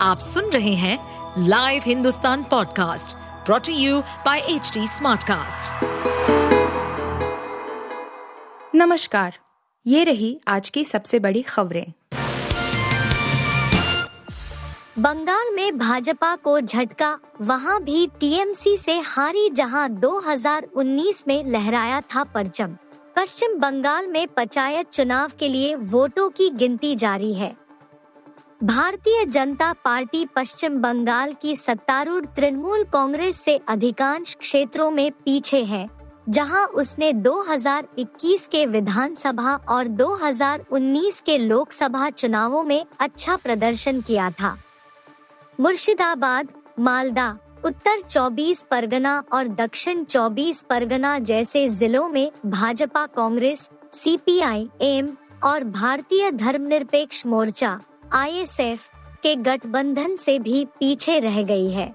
आप सुन रहे हैं live Hindustan podcast brought to you by H smartcast. नमस्कार ये रही आज की सबसे बड़ी खबरें। बंगाल में भाजपा को झटका वहाँ भी टीएमसी से हारी जहाँ 2019 में लहराया था परचम। पश्चिम बंगाल में पंचायत चुनाव के लिए वोटों की गिनती जारी है। भारतीय जनता पार्टी पश्चिम बंगाल की सत्तारूढ़ तृणमूल कांग्रेस से अधिकांश क्षेत्रों में पीछे है, जहाँ उसने 2021 के विधानसभा और 2019 के लोकसभा चुनावों में अच्छा प्रदर्शन किया था। मुर्शिदाबाद, मालदा, उत्तर 24 परगना और दक्षिण 24 परगना जैसे जिलों में भाजपा कांग्रेस, सीपीआई, एम और भारतीय धर्मनिरपेक्ष मोर्चा आईएसएफ के गठबंधन से भी पीछे रह गई है।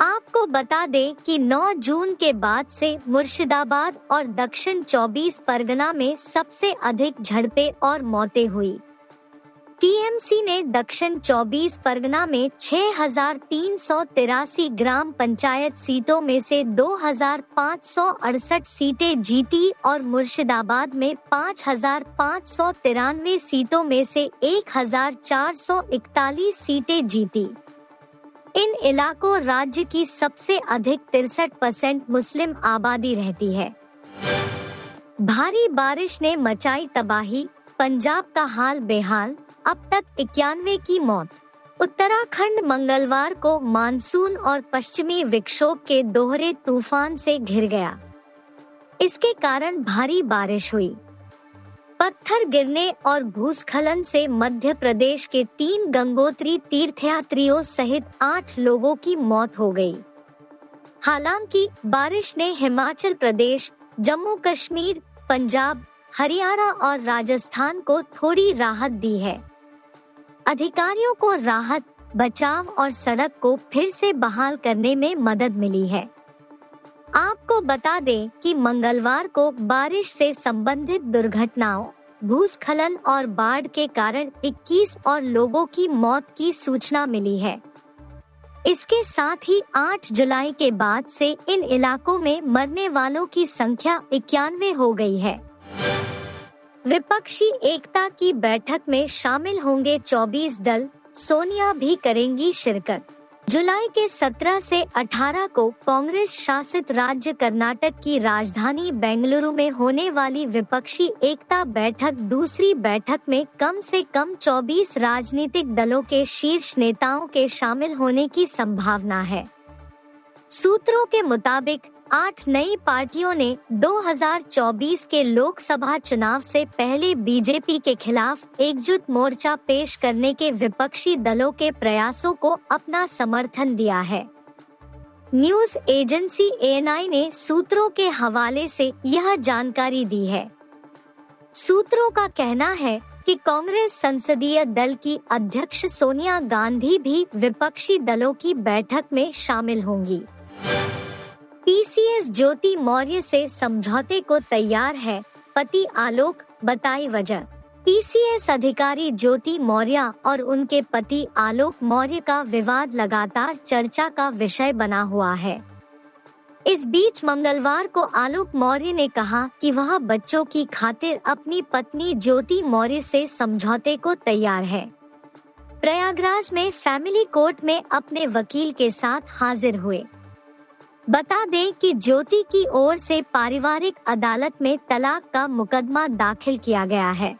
आपको बता दें कि 9 जून के बाद से मुर्शिदाबाद और दक्षिण 24 परगना में सबसे अधिक झड़पें और मौतें हुई। टीएमसी ने दक्षिण 24 परगना में छह हज़ार तीन सौ तिरासी ग्राम पंचायत सीटों में से दो हज़ार पाँच सौ अड़सठ सीटें जीती और मुर्शिदाबाद में पाँच हज़ार पाँच सौ तिरानवे सीटों में से 1441 सीटें जीती। इन इलाकों राज्य की सबसे अधिक तिरसठ परसेंट मुस्लिम आबादी रहती है। भारी बारिश ने मचाई तबाही, पंजाब का हाल बेहाल अब तक इक्यानवे की मौत। उत्तराखंड मंगलवार को मानसून और पश्चिमी विक्षोभ के दोहरे तूफ़ान से घिर गया। इसके कारण भारी बारिश हुई। पत्थर गिरने और भूस्खलन से मध्य प्रदेश के तीन गंगोत्री तीर्थयात्रियों सहित आठ लोगों की मौत हो गई। हालाँकि बारिश ने हिमाचल प्रदेश, जम्मू कश्मीर, पंजाब, हरियाणा और राजस्थान को थोड़ी राहत दी है। अधिकारियों को राहत, बचाव और सड़क को फिर से बहाल करने में मदद मिली है। आपको बता दें कि मंगलवार को बारिश से संबंधित दुर्घटनाओं, भूस्खलन और बाढ़ के कारण 21 और लोगों की मौत की सूचना मिली है। इसके साथ ही 8 जुलाई के बाद से इन इलाकों में मरने वालों की संख्या इक्यानवे हो गई है। विपक्षी एकता की बैठक में शामिल होंगे 24 दल, सोनिया भी करेंगी शिरकत। जुलाई के 17 से 18 को कांग्रेस शासित राज्य कर्नाटक की राजधानी बेंगलुरु में होने वाली विपक्षी एकता बैठक दूसरी बैठक में कम से कम 24 राजनीतिक दलों के शीर्ष नेताओं के शामिल होने की संभावना है। सूत्रों के मुताबिक, आठ नई पार्टियों ने 2024 के लोकसभा चुनाव से पहले बीजेपी के खिलाफ एकजुट मोर्चा पेश करने के विपक्षी दलों के प्रयासों को अपना समर्थन दिया है। न्यूज़ एजेंसी एएनआई ने सूत्रों के हवाले से यह जानकारी दी है। सूत्रों का कहना है कि कांग्रेस संसदीय दल की अध्यक्ष सोनिया गांधी भी विपक्षी दलों की बैठक में शामिल होंगी। पीसीएस ज्योति मौर्य से समझौते को तैयार है, पति आलोक बताई वजह। पीसीएस अधिकारी ज्योति मौर्य और उनके पति आलोक मौर्य का विवाद लगातार चर्चा का विषय बना हुआ है। इस बीच मंगलवार को आलोक मौर्य ने कहा कि वह बच्चों की खातिर अपनी पत्नी ज्योति मौर्य से समझौते को तैयार है। प्रयागराज में फैमिली कोर्ट में अपने वकील के साथ हाजिर हुए। बता दें कि ज्योति की ओर से पारिवारिक अदालत में तलाक का मुकदमा दाखिल किया गया है।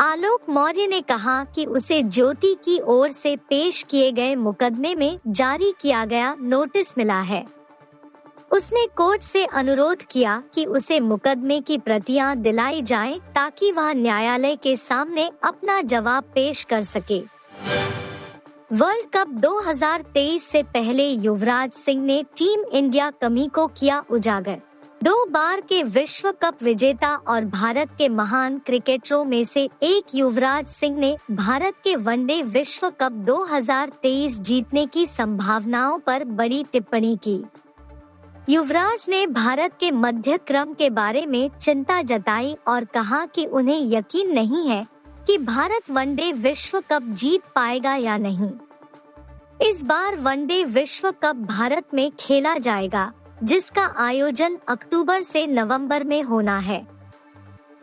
आलोक मौर्य ने कहा कि उसे ज्योति की ओर से पेश किए गए मुकदमे में जारी किया गया नोटिस मिला है। उसने कोर्ट से अनुरोध किया कि उसे मुकदमे की प्रतियाँ दिलाई जाएँ ताकि वह न्यायालय के सामने अपना जवाब पेश कर सके। वर्ल्ड कप 2023 से पहले युवराज सिंह ने टीम इंडिया कमी को किया उजागर। दो बार के विश्व कप विजेता और भारत के महान क्रिकेटरों में से एक युवराज सिंह ने भारत के वनडे विश्व कप 2023 जीतने की संभावनाओं पर बड़ी टिप्पणी की। युवराज ने भारत के मध्य क्रम के बारे में चिंता जताई और कहा कि उन्हें यकीन नहीं है कि भारत वनडे विश्व कप जीत पाएगा या नहीं। इस बार वनडे विश्व कप भारत में खेला जाएगा, जिसका आयोजन अक्टूबर से नवंबर में होना है।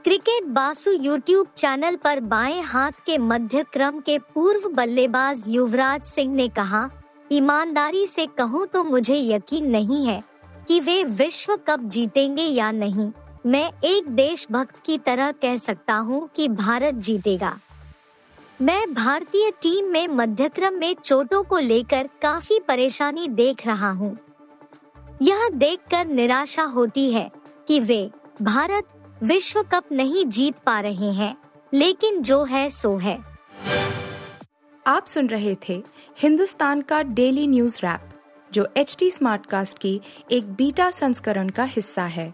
क्रिकेट बासु यूट्यूब चैनल पर बाएँ हाथ के मध्य क्रम के पूर्व बल्लेबाज युवराज सिंह ने कहा, ईमानदारी से कहूँ तो मुझे यकीन नहीं है कि वे विश्व कप जीतेंगे या नहीं। मैं एक देशभक्त की तरह कह सकता हूँ कि भारत जीतेगा। मैं भारतीय टीम में मध्यक्रम में चोटों को लेकर काफ़ी परेशानी देख रहा हूँ। यह देखकर निराशा होती है कि वे भारत विश्व कप नहीं जीत पा रहे हैं, लेकिन जो है सो है। आप सुन रहे थे हिंदुस्तान का डेली न्यूज़ रैप, जो एच टी स्मार्ट कास्ट की एक बीटा संस्करण का हिस्सा है।